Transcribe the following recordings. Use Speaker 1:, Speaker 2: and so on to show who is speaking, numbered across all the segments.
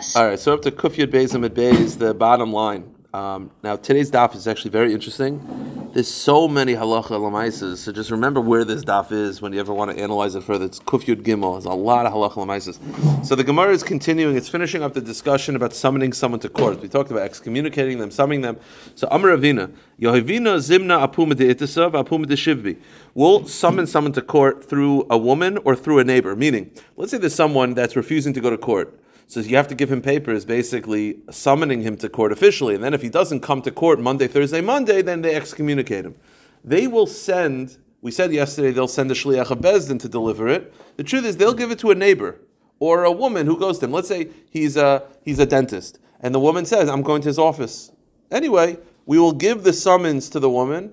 Speaker 1: progress.
Speaker 2: All right, so up to Kufyud Beis Amid Beis, the bottom line. Um, now today's daf is actually very interesting. There's so many halacha lamaises, so just remember where this daf is when you ever want to analyze it further. It's Kufyud Gimel. There's a lot of halacha lamaises. So the Gemara is continuing. It's finishing up the discussion about summoning someone to court. We talked about excommunicating them, summoning them. So Amar Avina, Yohavina Zimna Apuma de Itisav Apuma de Shivbi. We'll summon someone to court through a woman or through a neighbor. Meaning, let's say there's someone that's refusing to go to court. So you have to give him papers, basically summoning him to court officially. And then if he doesn't come to court Monday, Thursday, Monday, then they excommunicate him. They will send, we said yesterday, they'll send a shliach of to deliver it. The truth is, they'll give it to a neighbor or a woman who goes to him. Let's say he's a, he's a dentist, and the woman says, I'm going to his office. Anyway, we will give the summons to the woman,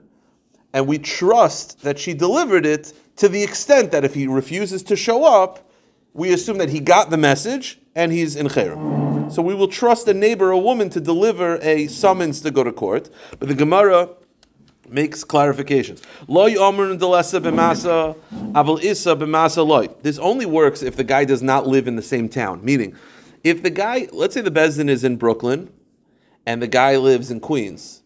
Speaker 2: and we trust that she delivered it to the extent that if he refuses to show up, we assume that he got the message and he's in Cherem. So we will trust a neighbor, a woman, to deliver a summons to go to court. But the Gemara makes clarifications. Loy delesa loy. This only works if the guy does not live in the same town. Meaning, if the guy, let's say the Bezdin is in Brooklyn, and the guy lives in Queens.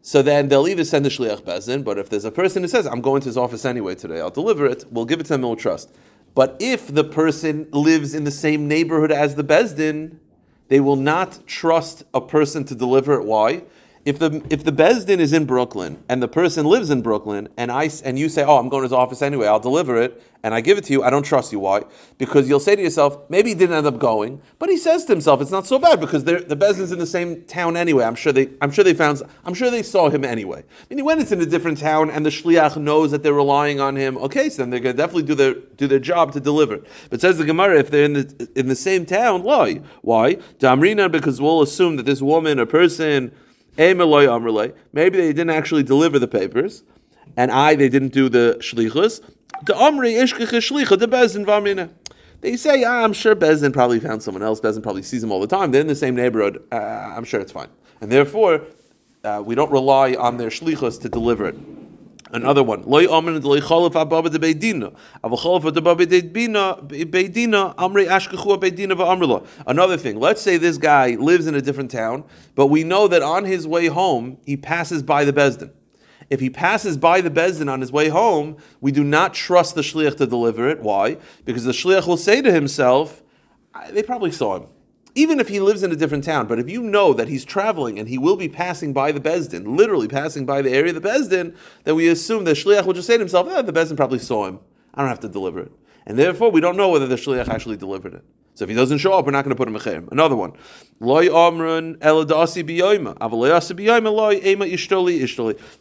Speaker 2: So then they'll either send the shliach bezin, but if there's a person who says, "I'm going to his office anyway today, I'll deliver it," we'll give it to them and we'll trust. But if the person lives in the same neighborhood as the Bezdin, they will not trust a person to deliver it. Why? If the if the Bezdin is in Brooklyn and the person lives in Brooklyn and I and you say, "Oh, I'm going to his office anyway. I'll deliver it," and I give it to you, I don't trust you. Why? Because you'll say to yourself, maybe he didn't end up going, but he says to himself, "It's not so bad because the Bezdin's in the same town anyway. I'm sure they I'm sure they found I'm sure they saw him anyway." I mean, when it's in a different town and the shliach knows that they're relying on him, okay, so then they're going to definitely do their do their job to deliver. it. But says the Gemara, if they're in the in the same town, why? Why? Damrina, because we'll assume that this woman, a person Maybe they didn't actually deliver the papers, and I they didn't do the shlichus. The Omri shlicha the bezin. They say, ah, I'm sure Bezin probably found someone else. Bezin probably sees him all the time. They're in the same neighborhood. Uh, I'm sure it's fine. And therefore, uh, we don't rely on their shlichus to deliver it. Another one. Loy omen ababa de beidina. Av de beidina ashkechu beidina Another thing. Let's say this guy lives in a different town, but we know that on his way home he passes by the bezdin. If he passes by the bezdin on his way home, we do not trust the shliach to deliver it. Why? Because the shliach will say to himself, "They probably saw him." Even if he lives in a different town, but if you know that he's traveling and he will be passing by the Bezdin, literally passing by the area of the Bezdin, then we assume that Shliach will just say to himself, eh, the Bezdin probably saw him. I don't have to deliver it. And therefore, we don't know whether the Shliach actually delivered it. So if he doesn't show up, we're not going to put him a Another one.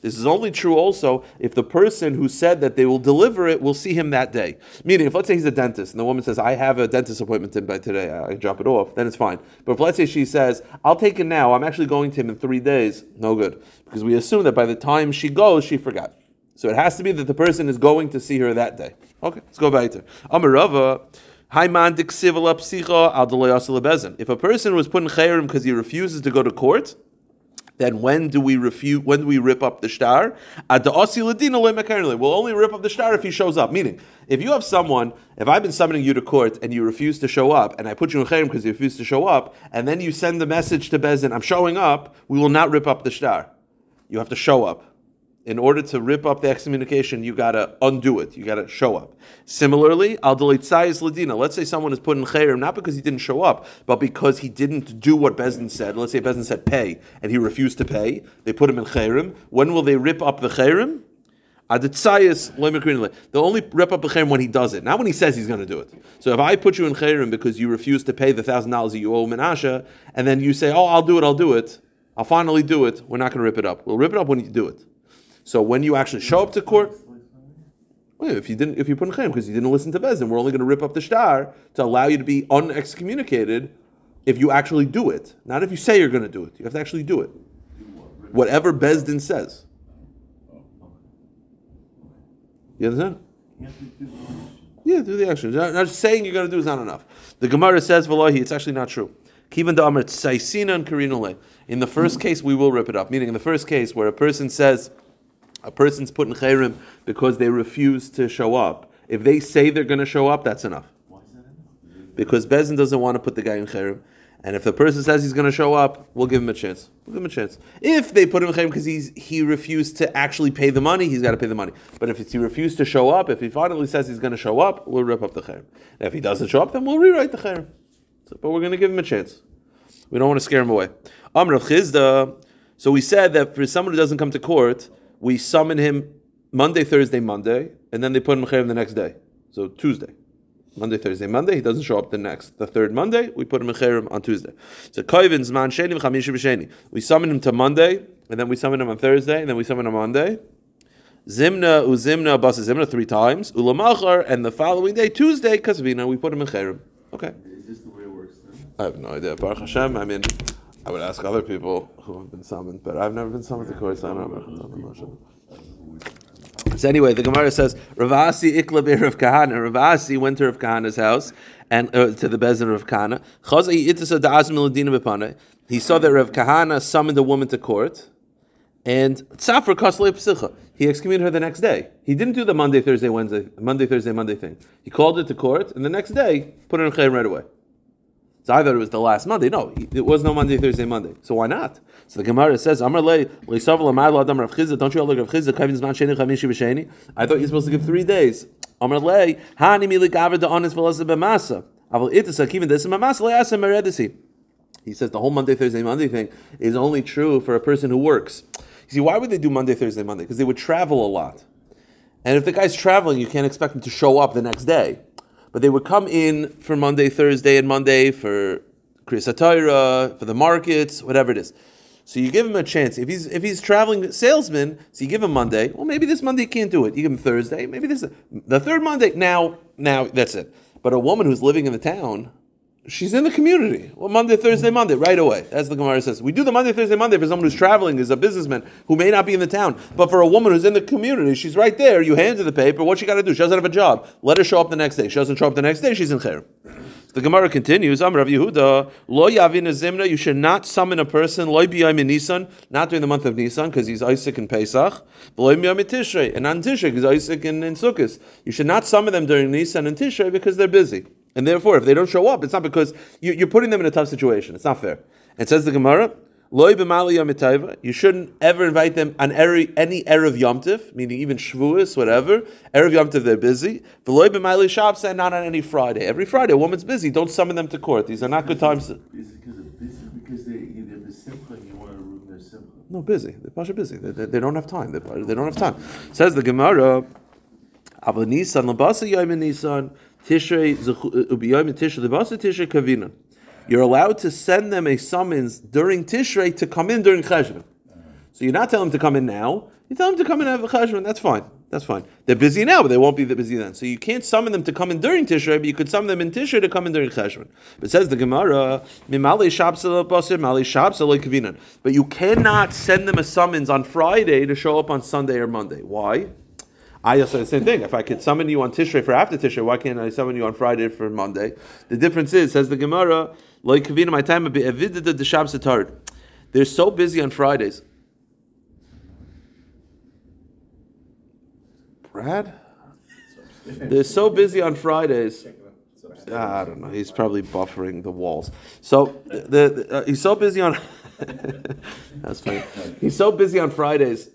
Speaker 2: This is only true also if the person who said that they will deliver it will see him that day. Meaning, if let's say he's a dentist and the woman says, I have a dentist appointment in by today, I drop it off, then it's fine. But if let's say she says, I'll take it now, I'm actually going to him in three days, no good. Because we assume that by the time she goes, she forgot. So it has to be that the person is going to see her that day. Okay, let's go back to Amarava. If a person was put in chayrim because he refuses to go to court, then when do we refute? When do we rip up the star? We'll only rip up the star if he shows up. Meaning, if you have someone, if I've been summoning you to court and you refuse to show up, and I put you in chayrim because you refuse to show up, and then you send the message to Bezin, I'm showing up, we will not rip up the star. You have to show up in order to rip up the excommunication, you gotta undo it. You gotta show up. Similarly, al ladina. Let's say someone is put in chayrim not because he didn't show up, but because he didn't do what Bezdin said. Let's say Bezdin said pay, and he refused to pay. They put him in chayrim. When will they rip up the chayrim? They'll only rip up the chayrim when he does it, not when he says he's going to do it. So if I put you in chayrim because you refuse to pay the thousand dollars that you owe Menashe, and then you say, "Oh, I'll do it, I'll do it," I'll finally do it. We're not going to rip it up. We'll rip it up when you do it. So when you actually show up to court, well, if you didn't, if you put in chayim because you didn't listen to Bezin, we're only going to rip up the star to allow you to be unexcommunicated if you actually do it. Not if you say you're going to do it. You have to actually do it. Whatever Bezdin says. You understand? Yeah, do the action. Not, saying you're going to do is not enough. The Gemara says, "Valahi," it's actually not true. Kivan da and In the first case, we will rip it up. Meaning, in the first case, where a person says a person's put in chayrim because they refuse to show up. If they say they're going to show up, that's enough. Why is that enough? Because Bezin doesn't want to put the guy in chayrim. And if the person says he's going to show up, we'll give him a chance. We'll give him a chance. If they put him in chayim because he's he refused to actually pay the money, he's got to pay the money. But if he refused to show up, if he finally says he's going to show up, we'll rip up the chayim. And if he doesn't show up, then we'll rewrite the chayim. So, but we're going to give him a chance. We don't want to scare him away. Amr Chizda. So we said that for someone who doesn't come to court, we summon him Monday, Thursday, Monday, and then they put him in the next day. So Tuesday. Monday, Thursday, Monday. He doesn't show up the next, the third Monday. We put him in Cherem on Tuesday. So Koivin Zman Sheni Chamishi B'Sheni. We summon him to Monday, and then we summon him on Thursday, and then we summon him on Monday. Zimna Uzimna Basa Zimna three times. Ulamachar, and the following day, Tuesday, Kasvina, we put him in Cherem. Okay.
Speaker 1: Is this the way it works then?
Speaker 2: I have no idea. Baruch Hashem. I mean, I would ask other people who have been summoned, but I've never been summoned to court, so anyway, the Gemara says Ravasi ikla Rav Kahana. Ravasi went to Rav Kahana's house and uh, to the bezin of Kahana. He saw that Rav Kahana summoned a woman to court, and tzafar kaslei psicha. He excommunicated her the next day. He didn't do the Monday, Thursday, Wednesday, Monday, Thursday, Monday thing. He called it to court, and the next day put her in chayim right away. So I thought it was the last Monday. No, it was no Monday, Thursday, Monday. So why not? So the Gemara says. Don't you all look Rav Chizda? I thought you're supposed to give three days. He says the whole Monday, Thursday, Monday thing is only true for a person who works. You see, why would they do Monday, Thursday, Monday? Because they would travel a lot. And if the guy's traveling, you can't expect him to show up the next day. But they would come in for Monday, Thursday, and Monday for Kriyas Torah, for the markets, whatever it is. So you give him a chance. If he's if he's traveling salesman, so you give him Monday. Well, maybe this Monday he can't do it. You give him Thursday. Maybe this the third Monday. Now, now that's it. But a woman who's living in the town, she's in the community. Well, Monday, Thursday, Monday, right away. As the Gemara says, we do the Monday, Thursday, Monday for someone who's traveling, is a businessman who may not be in the town. But for a woman who's in the community, she's right there. You hand her the paper. What she got to do? She doesn't have a job. Let her show up the next day. She doesn't show up the next day. She's in Cher. The Gemara continues, Am Rav Yehuda, Lo Yavin Zimna, you should not summon a person, Lo B'yayim in Nisan, not during the month of Nisan, because he's Isaac in Pesach, Lo B'yayim in Tishrei, and on Tishrei, because Isaac in, in Sukkot. You should not summon them during Nisan and Tishrei because they're busy. And therefore, if they don't show up, it's not because you, are putting them in a tough situation. It's not fair. It says the Gemara, Loi You shouldn't ever invite them on any, any Erev Yom Tif, meaning even Shavuos, whatever. Erev Yom Tiv, they're busy. V'loi b'mali shops and not on any Friday. Every Friday, a woman's busy. Don't summon them to court. These are not good times.
Speaker 1: Is it because of busy? Because they, they're besimcha and you want to ruin their simcha?
Speaker 2: No, busy. They're pasha busy. They, they, they, don't have time. They, they don't have time. Says the Gemara, Abba Nisan, Labasa Yom Nisan, Tishrei, uh, Ubiyom Tishrei, Labasa Tishrei Kavina you're allowed to send them a summons during Tishrei to come in during Cheshvan. So you're not telling them to come in now. You tell them to come in and have a Cheshvan. That's fine. That's fine. They're busy now, but they won't be that busy then. So you can't summon them to come in during Tishrei, but you could summon them in Tishrei to come in during Cheshvan. But says the Gemara, But you cannot send them a summons on Friday to show up on Sunday or Monday. Why? I also the same thing. If I could summon you on Tishrei for after Tishrei, why can't I summon you on Friday for Monday? The difference is, says the Gemara, like my time the Shabbos They're so busy on Fridays. Brad, they're so busy on Fridays. Ah, I don't know. He's probably buffering the walls. So the, the uh, he's so busy on. that's funny. He's so busy on Fridays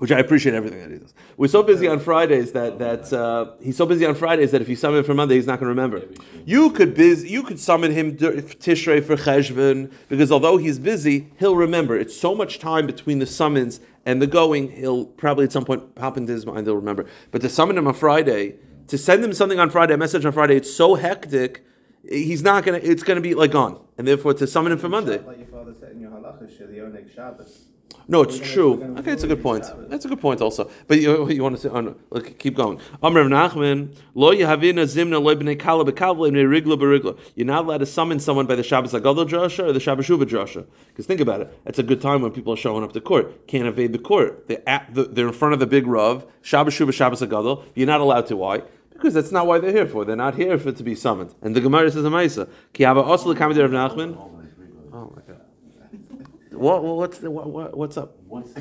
Speaker 2: which I appreciate everything that he does. We're so busy on Fridays that that uh, he's so busy on Fridays that if you summon him for Monday, he's not going to remember. You could biz, you could summon him Tishrei for Cheshvan because although he's busy, he'll remember. It's so much time between the summons and the going. He'll probably at some point pop into his mind. He'll remember. But to summon him on Friday, to send him something on Friday, a message on Friday, it's so hectic. He's not gonna. It's gonna be like gone, and therefore to summon him for Monday. No, it's true. Okay, it's a good point. That's a good point also. But you, you want to say, oh no, look, keep going. Amr Nachman, lo yahavina zimna lo b'nei kala b'kavla b'nei rigla b'rigla. You're not allowed to summon someone by the Shabbos Agadol drasha or the Shabbos Shuva drasha. Because think about it, it's a good time when people are showing up to court. Can't evade the court. They're, at the, they're in front of the big Rav, Shabbos Shuva, Shabbos Agadol. You're not allowed to. Why? Because that's not why they're here for. They're not here for to be summoned. And the Gemara says a Maisa. Ki haba osel of Nachman. What, what's the, what, what's up?
Speaker 1: What's the,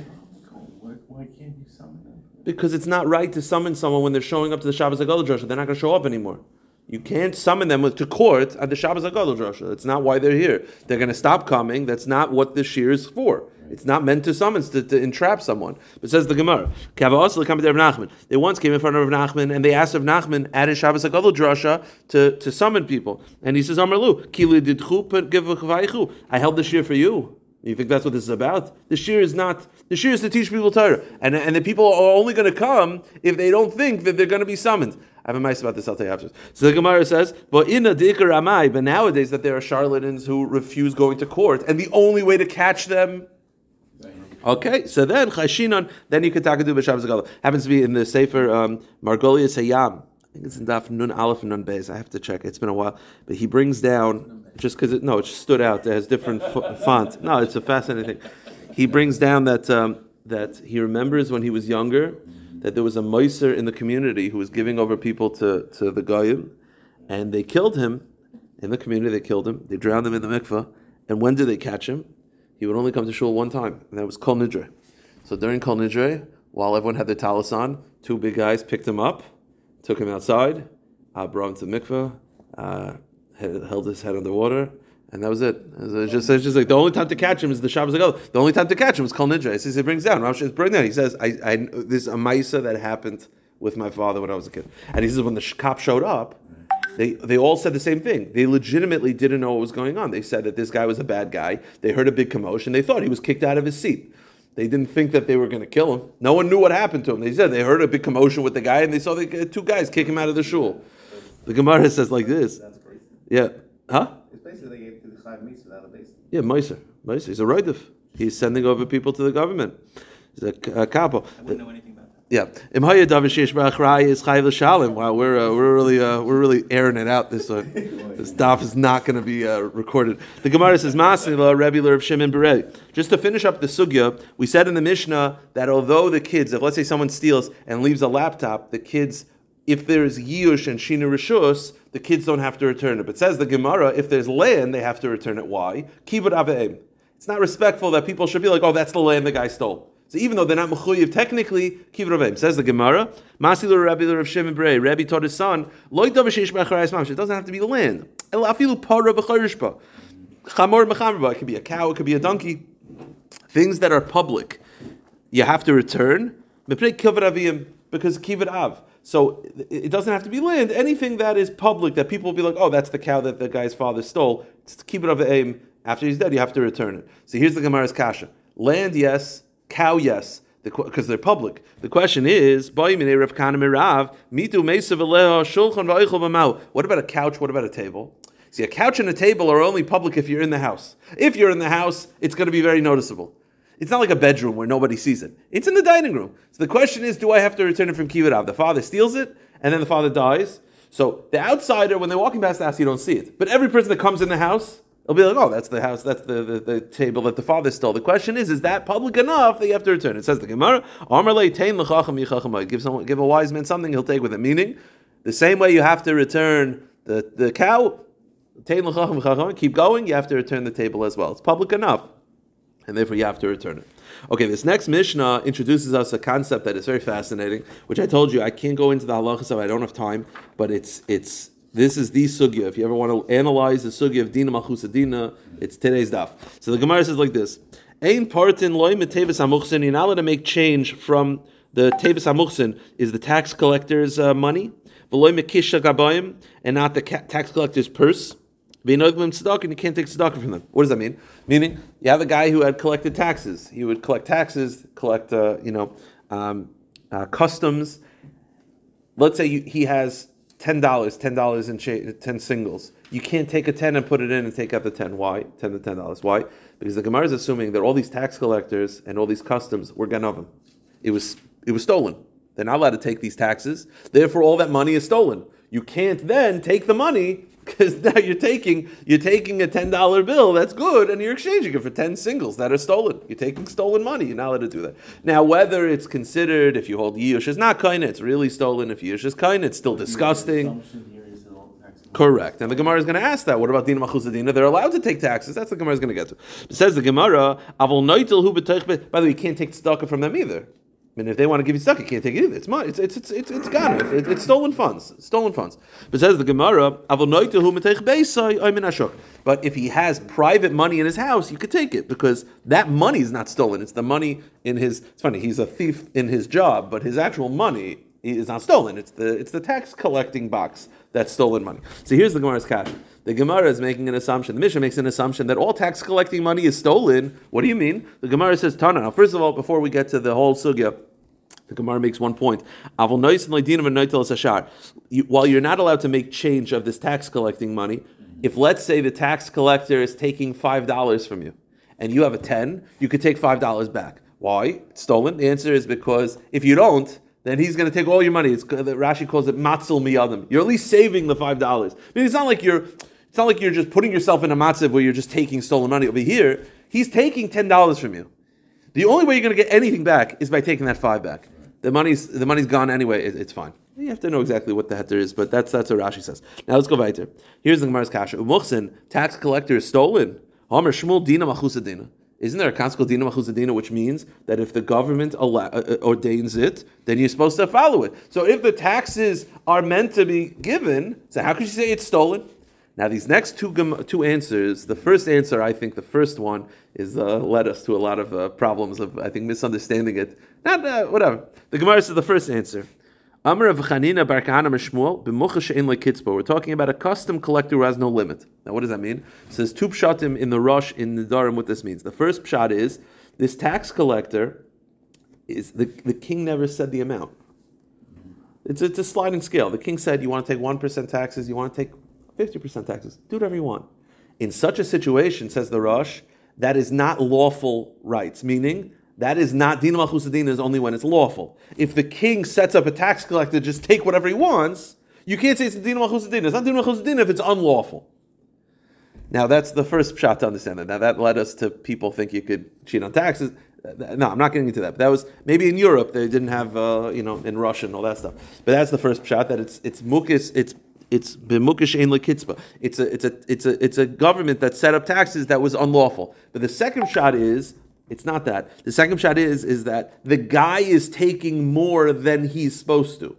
Speaker 1: why, why can't you summon them?
Speaker 2: Because it's not right to summon someone when they're showing up to the Shabbos Agadol Drasha. They're not going to show up anymore. You can't summon them to court at the Shabbos Agadol drasha. That's not why they're here. They're going to stop coming. That's not what the shir is for. It's not meant to summon to, to entrap someone. But says the Gemara, they once came in front of Rav Nachman and they asked Rav Nachman at his Shabbos Agadol drasha to, to summon people, and he says, "Amarlu, I held the shir for you." You think that's what this is about? The shir is not. The shir is to teach people Torah, and and the people are only going to come if they don't think that they're going to be summoned. I have a mice about this. I'll tell you after. So the Gemara says, "But in a amai." But nowadays, that there are charlatans who refuse going to court, and the only way to catch them. Okay, so then chashinon, then you could talk to b'shabbos. Happens to be in the Sefer um, Margolius Hayam. I think it's in Daf Nun Aleph and Nun Beis. I have to check. It's been a while, but he brings down just because it no, it stood out. It has different f- font. No, it's a fascinating thing. He brings down that um, that he remembers when he was younger that there was a Meiser in the community who was giving over people to, to the Goyim, and they killed him in the community. They killed him. They drowned him in the mikveh. And when did they catch him? He would only come to shul one time, and that was Kol Nidre. So during Kol Nidre, while everyone had their talis on, two big guys picked him up, took him outside, uh, brought him to mikveh, uh, held his head underwater, and that was it. It's just, just like the only time to catch him is the Shabbos ago. The only time to catch him is Kol Nidre. He says he brings down. Rav brings down. He says, I, I, "This is a ma'isa that happened with my father when I was a kid." And he says when the cop showed up, they they all said the same thing. They legitimately didn't know what was going on. They said that this guy was a bad guy. They heard a big commotion. They thought he was kicked out of his seat. They didn't think that they were going to kill him. No one knew what happened to him. They said they heard a big commotion with the guy, and they saw the two guys kick him out of the shul. The Gemara says like this. Yeah. Huh?
Speaker 3: It's basically without a base.
Speaker 2: Yeah, Meiser. Meiser. He's a Roidif. He's sending over people to the government. He's a, a capo.
Speaker 3: I wouldn't know anything about that.
Speaker 2: Yeah, Barachrai is Chayv Shalim. Wow, we're uh, we're really uh, we're really airing it out this one. this daf is not going to be uh, recorded. The Gemara says Masnila Rebbe of Shimon Berei. Just to finish up the sugya, we said in the Mishnah that although the kids, if let's say someone steals and leaves a laptop, the kids, if there's Yush and Shina Rishus, the kids don't have to return it. But says the Gemara, if there's land, they have to return it. Why? Kibbut aveim. It's not respectful that people should be like, oh, that's the land the guy stole. So even though they're not mechuyev technically, kibbut aveim. Says the Gemara, Masilu Rabbi Rav Shimon Brei. Rabbi taught his son, loy davishish It doesn't have to be the land. El afilu para b'chayishba. Chamor mechamerba. It could be a cow. It could be a donkey. Things that are public, you have to return. Because kibbut av. So it doesn't have to be land. Anything that is public that people will be like, oh, that's the cow that the guy's father stole. To keep it of the aim after he's dead, you have to return it. So here's the Gemara's kasha: land, yes; cow, yes, because they're public. The question is, what about a couch? What about a table? See, a couch and a table are only public if you're in the house. If you're in the house, it's going to be very noticeable. It's not like a bedroom where nobody sees it. It's in the dining room. So the question is, do I have to return it from Kibbut The father steals it, and then the father dies. So the outsider, when they're walking past the house, you don't see it. But every person that comes in the house, they'll be like, oh, that's the house, that's the, the, the table that the father stole. The question is, is that public enough that you have to return? It says the Gemara, give, someone, give a wise man something, he'll take with it. Meaning, the same way you have to return the, the cow, keep going, you have to return the table as well. It's public enough and therefore you have to return it. Okay, this next Mishnah introduces us a concept that is very fascinating, which I told you I can't go into the halacha, so I don't have time, but it's it's this is the sugya. If you ever want to analyze the sugya of Dina Malchus Dina, it's today's daf. So the Gemara says like this: Ein partin loy metevis hamuchsin. You're not allowed to make change from the tevis hamuchsin is the tax collector's uh, money, v'loy gabayim, and not the ca- tax collector's purse. And you can't take tzedakah from them. What does that mean? Meaning, you have a guy who had collected taxes. He would collect taxes, collect, uh, you know, um, uh, customs. Let's say you, he has ten dollars, ten dollars in cha- ten singles. You can't take a ten and put it in and take out the ten. Why? Ten to ten dollars. Why? Because the Gemara is assuming that all these tax collectors and all these customs were ganovim. It was it was stolen. They're not allowed to take these taxes. Therefore, all that money is stolen. You can't then take the money because now you're taking you're taking a ten dollar bill that's good and you're exchanging it for ten singles that are stolen. You're taking stolen money. You're not allowed to do that. Now, whether it's considered if you hold yush is not kind, it's really stolen. If yush is kind, it's still disgusting. Correct. And the Gemara is going to ask that. What about Dina Machuzadina? They're allowed to take taxes. That's what the Gemara is going to get to. It says the Gemara, Avol Noitil Hu By the way, you can't take tzedakah from them either. Mean, if they want to give you stuck, you can't take it either. It's money. It's it's it's it's, it's gone. It's, it's stolen funds. Stolen funds. But says the Gemara. But if he has private money in his house, you could take it because that money is not stolen. It's the money in his. It's funny. He's a thief in his job, but his actual money is not stolen. It's the it's the tax collecting box that's stolen money. So here's the Gemara's cash. The Gemara is making an assumption. The Mishnah makes an assumption that all tax collecting money is stolen. What do you mean? The Gemara says Tana. Now, first of all, before we get to the whole sugya. The Gemara makes one point. While you're not allowed to make change of this tax collecting money, if let's say the tax collector is taking five dollars from you, and you have a ten, you could take five dollars back. Why? It's stolen. The answer is because if you don't, then he's going to take all your money. It's Rashi calls it matzil miyadim. You're at least saving the five dollars. I mean, it's not like you're. It's not like you're just putting yourself in a matziv where you're just taking stolen money. Over here, he's taking ten dollars from you. The only way you're going to get anything back is by taking that five back. The money's the money's gone anyway. It, it's fine. You have to know exactly what the heter is, but that's that's what Rashi says. Now let's go weiter. Here's the Gemara's kasha. Umuchsin, tax collector is stolen. Homer Shmuel Dina Machusadina. Isn't there a called Dina Machusadina, which means that if the government uh, uh, ordains it, then you're supposed to follow it. So if the taxes are meant to be given, so how could you say it's stolen? Now, these next two two answers, the first answer, I think the first one is uh, led us to a lot of uh, problems of, I think, misunderstanding it. Not uh, whatever. The Gemara says the first answer. We're talking about a custom collector who has no limit. Now, what does that mean? It says two pshatim in the rush in the Darim. What this means? The first pshat is this tax collector is the the king never said the amount. It's, it's a sliding scale. The king said, You want to take 1% taxes, you want to take 50% taxes. Do whatever you want. In such a situation, says the Rosh, that is not lawful rights, meaning that is not Dina Malchusadina is only when it's lawful. If the king sets up a tax collector, just take whatever he wants, you can't say it's Dina Malchusadina. It's not Dina Malchusadina if it's unlawful. Now that's the first shot to understand that. Now that led us to people think you could cheat on taxes. No, I'm not getting into that. But that was maybe in Europe they didn't have uh, you know in Russia and all that stuff. But that's the first shot that it's it's mukis it's it's b'mukish ein lekitzba. It's a it's a it's a it's a government that set up taxes that was unlawful. But the second shot is it's not that. The second shot is is that the guy is taking more than he's supposed to.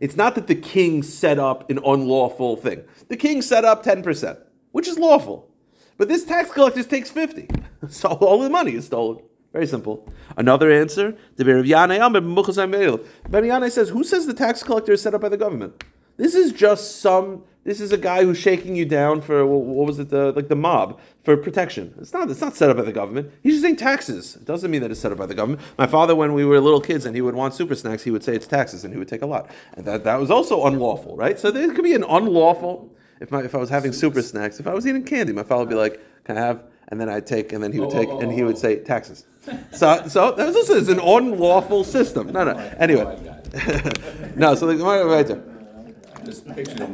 Speaker 2: It's not that the king set up an unlawful thing. The king set up 10%, which is lawful. But this tax collector takes 50. So all the money is stolen. Very simple. Another answer, the Yannai says, who says the tax collector is set up by the government? This is just some, this is a guy who's shaking you down for, what was it, the, like the mob, for protection. It's not, it's not set up by the government. He's just saying taxes. It doesn't mean that it's set up by the government. My father, when we were little kids and he would want super snacks, he would say it's taxes and he would take a lot. And that, that was also unlawful, right? So there could be an unlawful, if, my, if I was having super snacks, if I was eating candy, my father would be like, can I have, and then I'd take, and then he would take, and he would say taxes. So, so that was, this is an unlawful system. No, no. Anyway, no. So the Gemara right there.
Speaker 4: Picture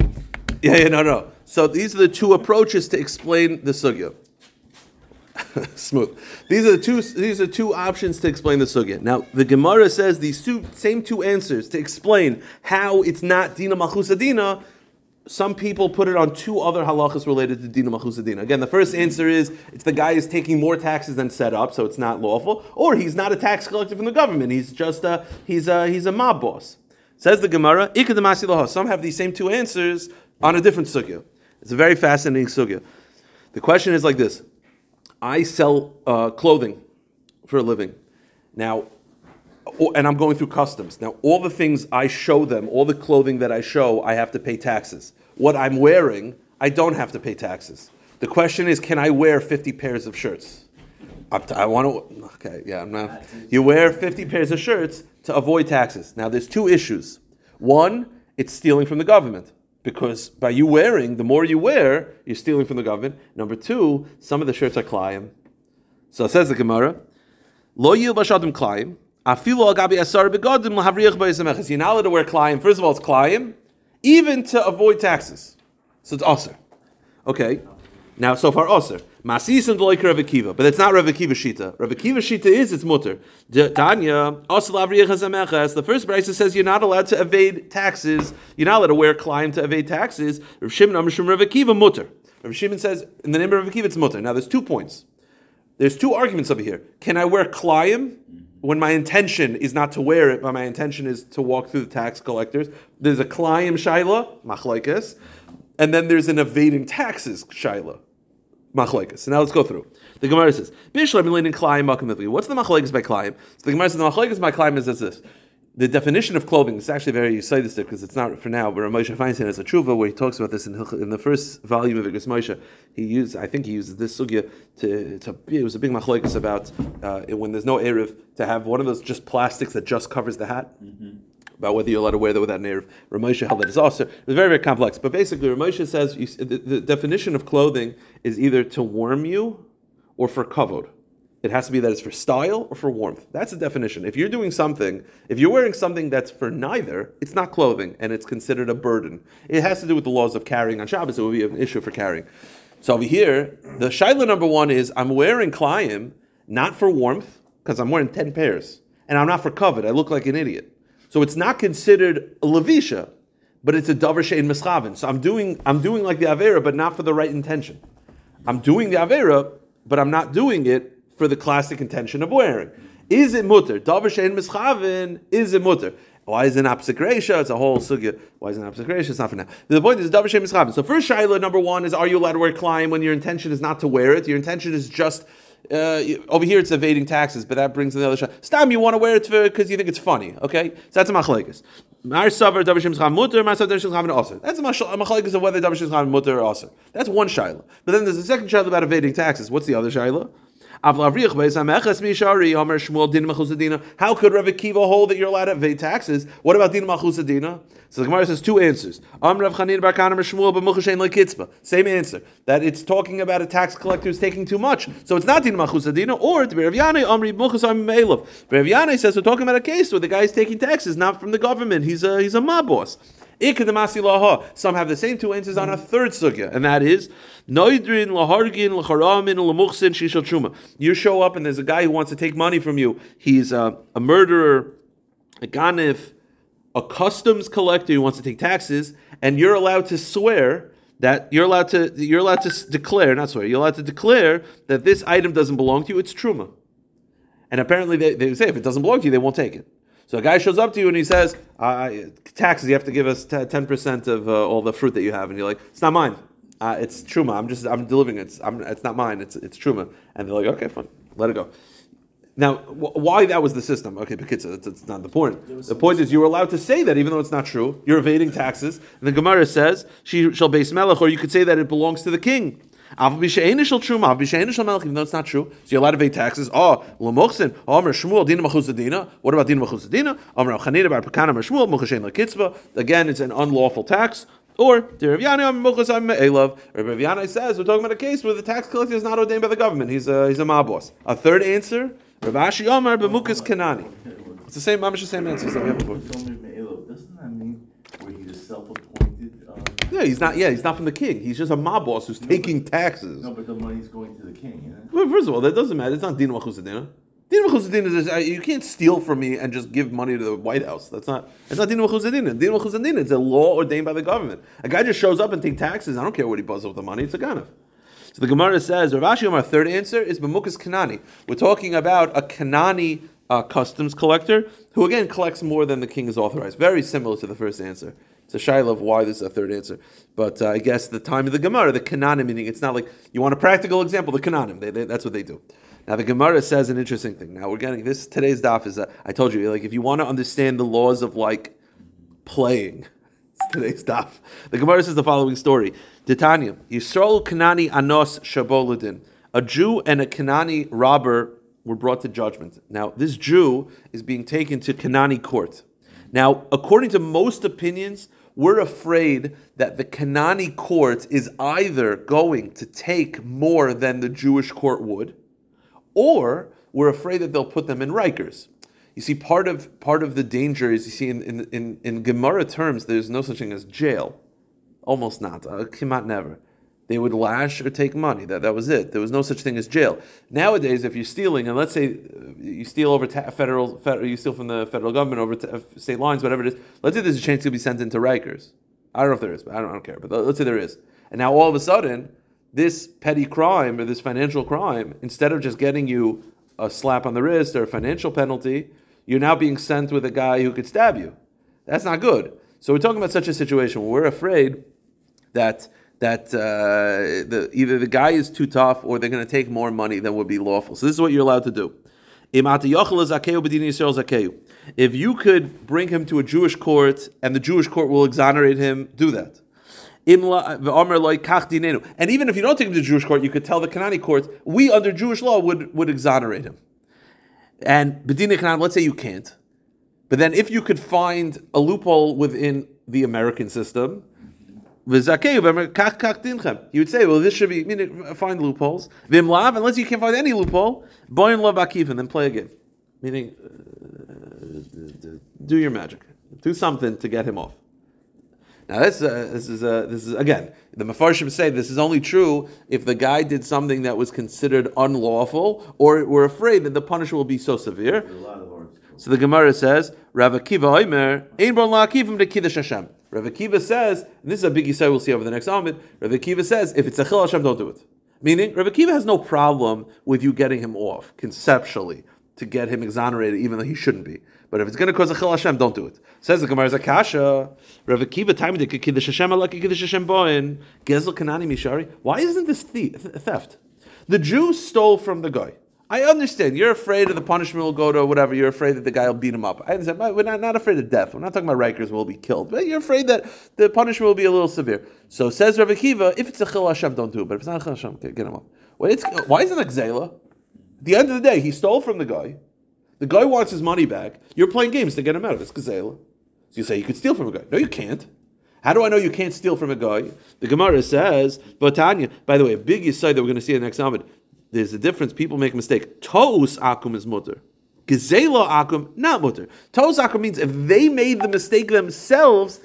Speaker 2: Yeah, yeah, no, no. So these are the two approaches to explain the sugya. Smooth. These are the two. These are two options to explain the sugya. Now, the Gemara says these two same two answers to explain how it's not dina machusadina. Some people put it on two other halachas related to dina machusadina. Again, the first answer is it's the guy is taking more taxes than set up, so it's not lawful, or he's not a tax collector from the government. He's just a he's a he's a mob boss. Says the Gemara. Some have these same two answers on a different sugya. It's a very fascinating sugya. The question is like this: I sell uh, clothing for a living. Now, and I'm going through customs. Now, all the things I show them, all the clothing that I show, I have to pay taxes. What I'm wearing, I don't have to pay taxes. The question is, can I wear 50 pairs of shirts? To- I want to. Okay, yeah, I'm not. You wear 50 pairs of shirts to avoid taxes. Now, there's two issues. One, it's stealing from the government because by you wearing, the more you wear, you're stealing from the government. Number two, some of the shirts are klayim. So it says the Gemara, Lo yil bashadim klayim. Afilu agabi asar begodim lahavriach ba'yisameches. You're not allowed to wear klayim. First of all, it's klayim, even to avoid taxes. So it's aser. Okay. Now, so far, aser. Masis and like Rav Akiva, but it's not Rav Akiva shita. Rav Akiva shita is its mutter. Tanya. The first brisa says you're not allowed to evade taxes. You're not allowed to wear klayim to evade taxes. Rav Shimon Rav Akiva mutter. Rav Shimon says in the name of Rav Akiva it's mutter. Now, there's two points. There's two arguments over here. Can I wear klayim when my intention is not to wear it, but my intention is to walk through the tax collectors. There's a klayim shaila, machlekes, and then there's an evading taxes shaila, machlekes. So now let's go through. The Gemara says, "Bishlam klayim makamivli." What's the machlekes by klayim? So the Gemara says the machlekes by klayim is as this. The definition of clothing is actually very esoidistic because it's not for now. But Moshe Feinstein has a tshuva where he talks about this in, in the first volume of Igros Moshe. He used, I think he uses this sugya to, to it was a big machlekes about uh, when there's no erev to have one of those just plastics that just covers the hat. About whether you're allowed to wear that without an erev. Ramosha held that is also it's very very complex. But basically, Ramosha says you, the, the definition of clothing is either to warm you or for kavod. It has to be that it's for style or for warmth. That's the definition. If you're doing something, if you're wearing something that's for neither, it's not clothing and it's considered a burden. It has to do with the laws of carrying on Shabbos. It would be an issue for carrying. So over here, the shaila number one is I'm wearing klayim not for warmth because I'm wearing ten pairs, and I'm not for covet. I look like an idiot. So it's not considered a levisha, but it's a davar shein mischavin. So I'm doing I'm doing like the avera, but not for the right intention. I'm doing the avera, but I'm not doing it for the classic intention of wearing. Is it mutter? Davar shein mischavin. Is it mutter? Why is it not psik reisha? It's a whole sugya. Why is it not psik reisha? It's not for now. The point is davar shein mischavin. So first shaila number one is: Are you allowed to wear klein when your intention is not to wear it? Your intention is just uh, over here it's evading taxes, but that brings another shot. Stam, you want to wear it because you think it's funny, okay? So that's a machlekes. Mar savar davar shem scham mutter, mar savar davar shem. That's a mach- machlekes of whether davar shem or aser. That's one shaila. But then there's a second shaila about evading taxes. What's the other shaila? How could Rav Akiva hold that you're allowed to evade taxes? What about Din Machusadina? So the Gemara says two answers. Same answer. That it's talking about a tax collector who's taking too much. So it's not Din Machusadina. Or to Rav Yanai says we're talking about a case where the guy is taking taxes not from the government. He's a he's a mob boss. Some have the same two answers on a mm. third sugya, and that is noidrin lahargin lacharamin lamuchsin shishal truma. You show up and there's a guy who wants to take money from you. He's a, a murderer, a ganif, a customs collector who wants to take taxes, and you're allowed to swear that you're allowed to you're allowed to declare, not swear, you're allowed to declare that this item doesn't belong to you. It's truma. And apparently they, they say if it doesn't belong to you, they won't take it. So a guy shows up to you and he says, uh, taxes, you have to give us te- 10% of uh, all the fruit that you have. And you're like, it's not mine. Uh, it's truma. I'm just, I'm delivering it. It's, I'm, it's not mine. It's, it's truma. And they're like, okay, fine. Let it go. Now, wh- why that was the system? Okay, because it's, that's not the point. The point is you were allowed to say that even though it's not true. You're evading taxes. And the Gemara says, she shall base melech, or you could say that it belongs to the king. Even though it's not true. So you're allowed to pay taxes. Ah, oh, l'mochsin, Omer Shmuel, dina machuzadina. What about dina machuzadina? Omer Chanina bar pekana Shmuel, muchashen lekitzba. Again, it's an unlawful tax. Or, me'elav. Rav Yanai says, we're talking about a case where the tax collector is not ordained by the government. He's a, he's a mob boss. A third answer, Rav Ashi Omer b'mukas kanani. It's the same, mamish the same answers that we had before.
Speaker 1: It's only Me'elo. Doesn't that mean where he's a self-appointed? uh,
Speaker 2: Yeah, he's not. Yeah, he's not from the king. He's just a mob boss who's taking taxes.
Speaker 1: No, but the money's going to the king, isn't?
Speaker 2: Well, first of all, that doesn't matter. It's not Dina Machusadina. Dina Machusadina is uh, you can't steal from me and just give money to the White House. That's not. It's not Dina Machusadina. Dina Machusadina is a law ordained by the government. A guy just shows up and takes taxes. I don't care what he does with the money. It's a ganav. So the Gemara says, Rav Ashi Omar, third answer is Bemukas Kanani. We're talking about a Kanani uh, customs collector who again collects more than the king is authorized. Very similar to the first answer. It's a shaila of why this is a third answer. But uh, I guess the time of the Gemara, the Kananim, meaning it's not like you want a practical example, the Kananim, they, they, that's what they do. Now the Gemara says an interesting thing. Now we're getting this today's daf is uh, I told you like if you want to understand the laws of like playing. It's today's daf. The Gemara says the following story: Titania, Yisrael Kanani Anos Shaboladin. A Jew and a Kanani robber were brought to judgment. Now this Jew is being taken to Kanani court. Now, according to most opinions, we're afraid that the Kanani court is either going to take more than the Jewish court would, or we're afraid that they'll put them in Rikers. You see, part of part of the danger is you see in in, in, in Gemara terms, there's no such thing as jail, almost not, uh, kimat never. They would lash or take money. That that was it. There was no such thing as jail. Nowadays, if you're stealing, and let's say uh, you steal over ta- federal, federal, you steal from the federal government over ta- state lines, whatever it is. Let's say there's a chance you'll be sent into Rikers. I don't know if there is, but I don't, I don't care. But let's say there is, and now all of a sudden, this petty crime or this financial crime, instead of just getting you a slap on the wrist or a financial penalty, you're now being sent with a guy who could stab you. That's not good. So we're talking about such a situation where we're afraid that that uh, the, either the guy is too tough or they're going to take more money than would be lawful. So this is what you're allowed to do. If you could bring him to a Jewish court and the Jewish court will exonerate him, do that. And even if you don't take him to the Jewish court, you could tell the Kanani court, we under Jewish law would, would exonerate him. And Bedina Kanan, let's say you can't. But then if you could find a loophole within the American system, you would say, well, this should be, meaning, find loopholes. Vimlav, unless you can't find any loophole, boyin love akif, and then play again. Meaning, uh, do your magic. Do something to get him off. Now this, uh, this is uh, this is again the mafarshim say this is only true if the guy did something that was considered unlawful or we're afraid that the punishment will be so severe. So the Gemara says Rav Akiva Omer Ein bon la'akivim to kiddush Hashem. Rav Akiva says, and this is a big Yisrael we'll see over the next Amid. Rav Akiva says if it's a chil Hashem, don't do it. Meaning Rav Akiva has no problem with you getting him off conceptually to get him exonerated, even though he shouldn't be. But if it's going to cause a chil Hashem, don't do it. Says the Gemara Zakasha, Rav Akiva time to kiddush Hashem alak kiddush Hashem boin gezel kanani mishari. Why isn't this theft? The Jew stole from the guy. I understand. You're afraid of the punishment will go to whatever. You're afraid that the guy will beat him up. I understand. We're not, not afraid of death. We're not talking about Rikers will be killed. But you're afraid that the punishment will be a little severe. So says Rav Akiva, if it's a chil Hashem, don't do it. But if it's not a chil Hashem, get, get him up. Well, why isn't it Gzela? At the end of the day, he stole from the guy. The guy wants his money back. You're playing games to get him out of it. It's Gazela. So you say you could steal from a guy. No, you can't. How do I know you can't steal from a guy? The Gemara says, Tanya, by the way, a big side that we're going to see in the next Amid, there's a difference. People make a mistake. Toos akum is mutter. Gezela akum, not mutter. Toos akum means if they made the mistake themselves,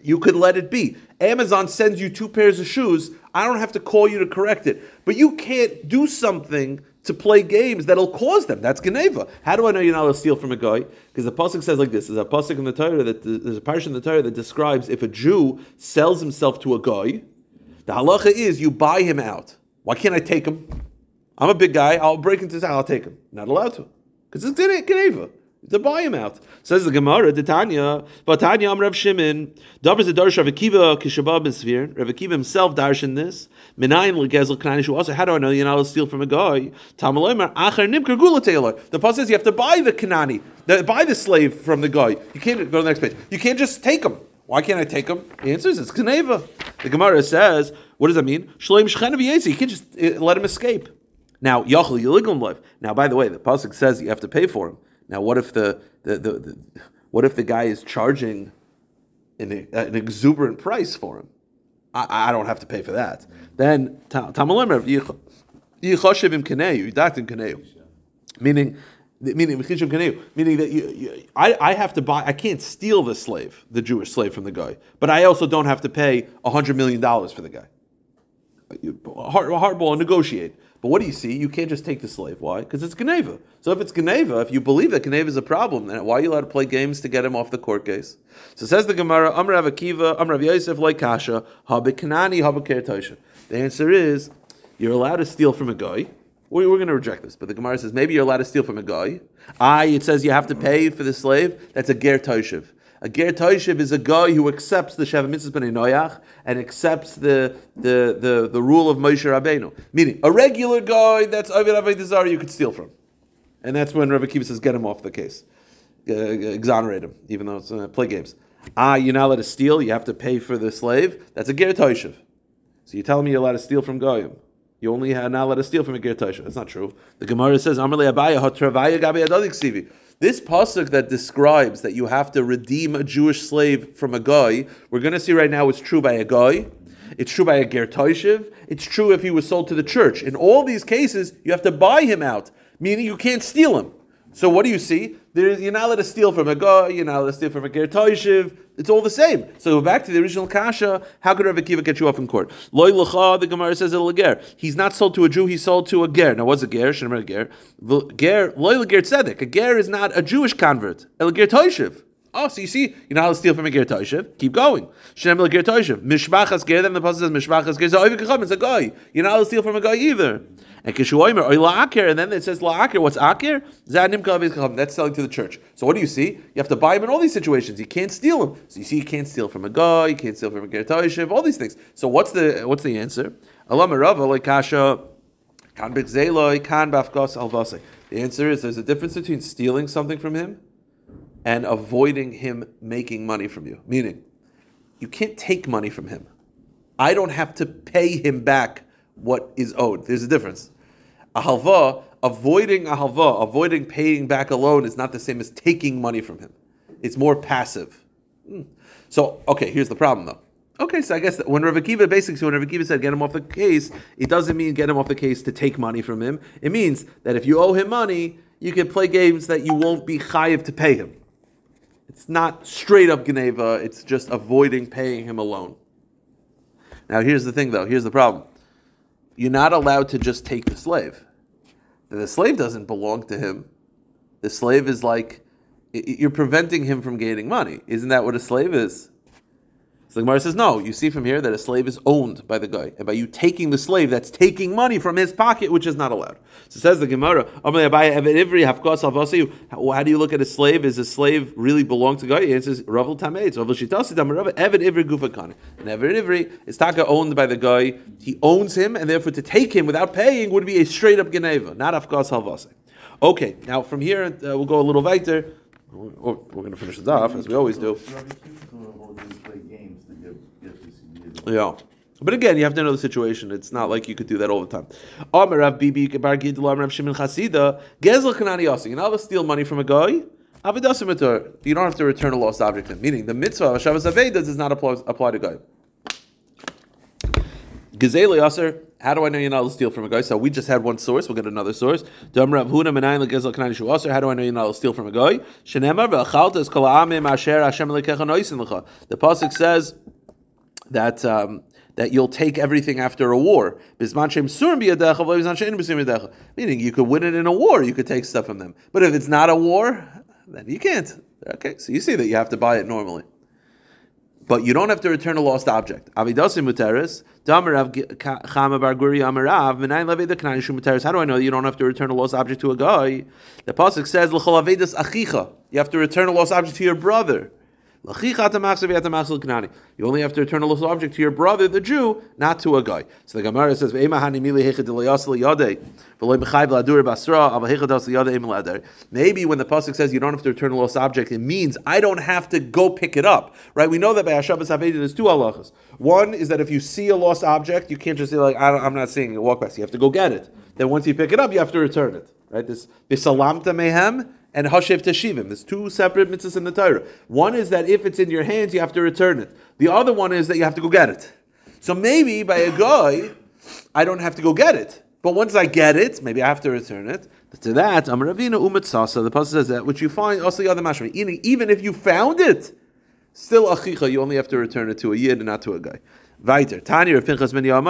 Speaker 2: you could let it be. Amazon sends you two pairs of shoes. I don't have to call you to correct it. But you can't do something to play games that'll cause them. That's Geneva. How do I know you're not allowed to steal from a guy? Because the pasuk says like this: there's a pasuk in the Torah that there's a parish in the Torah that describes if a Jew sells himself to a guy, the halacha is you buy him out. Why can't I take him? I'm a big guy. I'll break into his house. I'll take him. Not allowed to, because it's Geneva. To buy him out. Says the Gemara, the Tanya, but Tanya Am Rav Shimon, Davers the Darsh Rav Akiva Kishabab Svir, Rav Akiva himself darshan this, Minayin Legezel Kanani Shu also, how do I know you're not allowed to steal from a guy? Tamaloimer, Acher Nimker Gula Taylor. The Pasuk says you have to buy the Kanani, buy the slave from the guy. You can't go to the next page. You can't just take him. Why can't I take him? The answer is it's Geneva. The Gemara says, what does that mean? Shloim Shchen You can't just uh, let him escape. Now, Yachal Yiligum Life. Now, by the way, the Pasuk says you have to pay for him. Now, what if the, the, the, the what if the guy is charging an, an exuberant price for him? I, I, don't have to pay for that. Then Tamalim meaning meaning meaning that you, you, I, I have to buy I can't steal the slave, the Jewish slave from the guy, but I also don't have to pay hundred million dollars for the guy. Hard, hardball negotiate. But what do you see? You can't just take the slave. Why? Because it's Geneva. So if it's Geneva, if you believe that Geneva is a problem, then why are you allowed to play games to get him off the court case? So says the Gemara, Amr Rav Akiva, Amr Rav Yosef, like Kasha, Habit Kanani, Habit The answer is, you're allowed to steal from a guy. We're, we're going to reject this, but the Gemara says maybe you're allowed to steal from a guy. I, it says you have to pay for the slave. That's a ger toshiv. A ger toishiv is a guy who accepts the Sheva Mitzvah B'nai Noyach and accepts the, the, the, the rule of Moshe Rabbeinu. Meaning, a regular guy that's Avid Avodah you could steal from. And that's when Rabbi Kiva says, get him off the case. Uh, exonerate him, even though it's uh, play games. Ah, you're not allowed to steal, you have to pay for the slave. That's a ger toishiv. So you're telling me you're allowed to steal from Goyim. You only are not allowed to steal from a ger toishiv. That's not true. The Gemara says, Amarle Abaye, Hotravaya Gabi Adodik Sivi. This pasuk that describes that you have to redeem a Jewish slave from a guy, we're going to see right now it's true by a guy. It's true by a ger toishiv. It's true if he was sold to the church. In all these cases, you have to buy him out, meaning you can't steal him. So what do you see? You're not allowed to steal from a guy. You're not allowed to steal from a ger toishiv. It's all the same. So back to the original kasha. How could Rav Akiva get you off in court? Loy l'cha, the Gemara says a ger. He's not sold to a Jew. He's sold to a ger. Now what's a ger? Shemar ger. Ger loy l'ger tzedek. A ger is not a Jewish convert. A ger toishiv. Oh, so you see, you know how to steal from a ger toishev? Keep going. Shem el ger toishev. Mishmachas ger, then the pasuk says mishmachas ger. So it's a guy. You know how to steal from a guy either. And kishu kishuoimer oy la'akir, and then it says la'akir. What's akir? Zanim kaviz. That's selling to the church. So what do you see? You have to buy him in all these situations. You can't steal him. So you see, you can't steal from a guy. You can't steal from a ger toishev. All these things. So what's the what's the answer? Alam rava like kasha. Kan b'gzeloi, kan b'afkos alvase. The answer is there's a difference between stealing something from him and avoiding him making money from you. Meaning, you can't take money from him. I don't have to pay him back what is owed. There's a difference. A halva, avoiding a halva, avoiding paying back a loan is not the same as taking money from him. It's more passive. Hmm. So, okay, here's the problem though. Okay, so I guess when Rav Akiva basically when Rav Akiva said get him off the case, it doesn't mean get him off the case to take money from him. It means that if you owe him money, you can play games that you won't be chayiv to pay him. It's not straight up Geneivah, it's just avoiding paying him a loan. Now here's the thing though, here's the problem. You're not allowed to just take the slave. The slave doesn't belong to him. The slave is like you're preventing him from gaining money. Isn't that what a slave is? So the Gemara says, no, you see from here that a slave is owned by the guy. And by you taking the slave, that's taking money from his pocket, which is not allowed. So says the Gemara, how do you look at a slave? Is a slave really belong to guy? Answer is, Ravel Tameitz, Ravel Evid Ivri Gufakani. And Evid Ivri is Taka owned by the guy. He owns him, and therefore to take him without paying would be a straight up Geneivah, not Afkas Halvase. Okay, now from here, uh, we'll go a little weiter. We're, we're going to finish the daf, as we always do.
Speaker 1: So Rabbi Akiva's gonna hold these play games to get, get this year.
Speaker 2: Yeah. But again, you have to know the situation. It's not like you could do that all the time. Amar Bibi Bar Giddal Amar Rav Shimon Chasida Gezel Kanani Yasi. You know steal money from a guy? You don't have to return a lost object. Meaning the mitzvah of Shabbos Aveda does not apply, apply to guy. Gazela Yasser, how do I know you're not to steal from a guy? So we just had one source, we'll get another source. Rav Huna Menayin Legezel Kanani Shu Yasser, how do I know you're not to steal from a guy? The Pasuk says that um, that you'll take everything after a war. Meaning you could win it in a war, you could take stuff from them. But if it's not a war, then you can't. Okay, so you see that you have to buy it normally. But you don't have to return a lost object. How do I know you don't have to return a lost object to a guy? The pasuk says. You have to return a lost object to your brother. You only have to return a lost object to your brother, the Jew, not to a guy. So the Gemara says. Maybe when the pasuk says you don't have to return a lost object, it means I don't have to go pick it up. Right? We know that by Hashavas Haveda there's two halachas. One is that if you see a lost object, you can't just say like, I "I'm not seeing it." Walk past. You have to go get it. Then once you pick it up, you have to return it. Right? This bisalamta mehem and Hashev Teshivim. There's two separate mitzvahs in the Torah. One is that if it's in your hands, you have to return it. The other one is that you have to go get it. So maybe by a guy, I don't have to go get it. But once I get it, maybe I have to return it. To that, Amaravina Umatsasa, the pasuk says that, which you find also the other mashma. Even if you found it, still achicha, you only have to return it to a yid and not to a guy. Weiter. Tani Rav Pinchas ben Hashem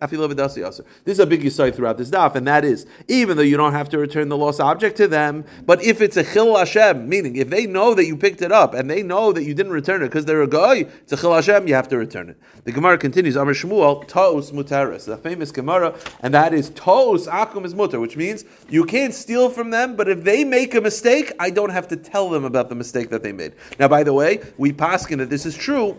Speaker 2: V'Dasi Yasser. This is a big yisai throughout this daf, and that is even though you don't have to return the lost object to them, but if it's a Chil Hashem, meaning if they know that you picked it up and they know that you didn't return it because they're a guy, it's a Chil Hashem, you have to return it. The Gemara continues. Amar Shmuel Tos Mutaris, the famous Gemara, and that is Tos Akum is Mutar, which means you can't steal from them, but if they make a mistake, I don't have to tell them about the mistake that they made. Now, by the way, we paskin that this is true.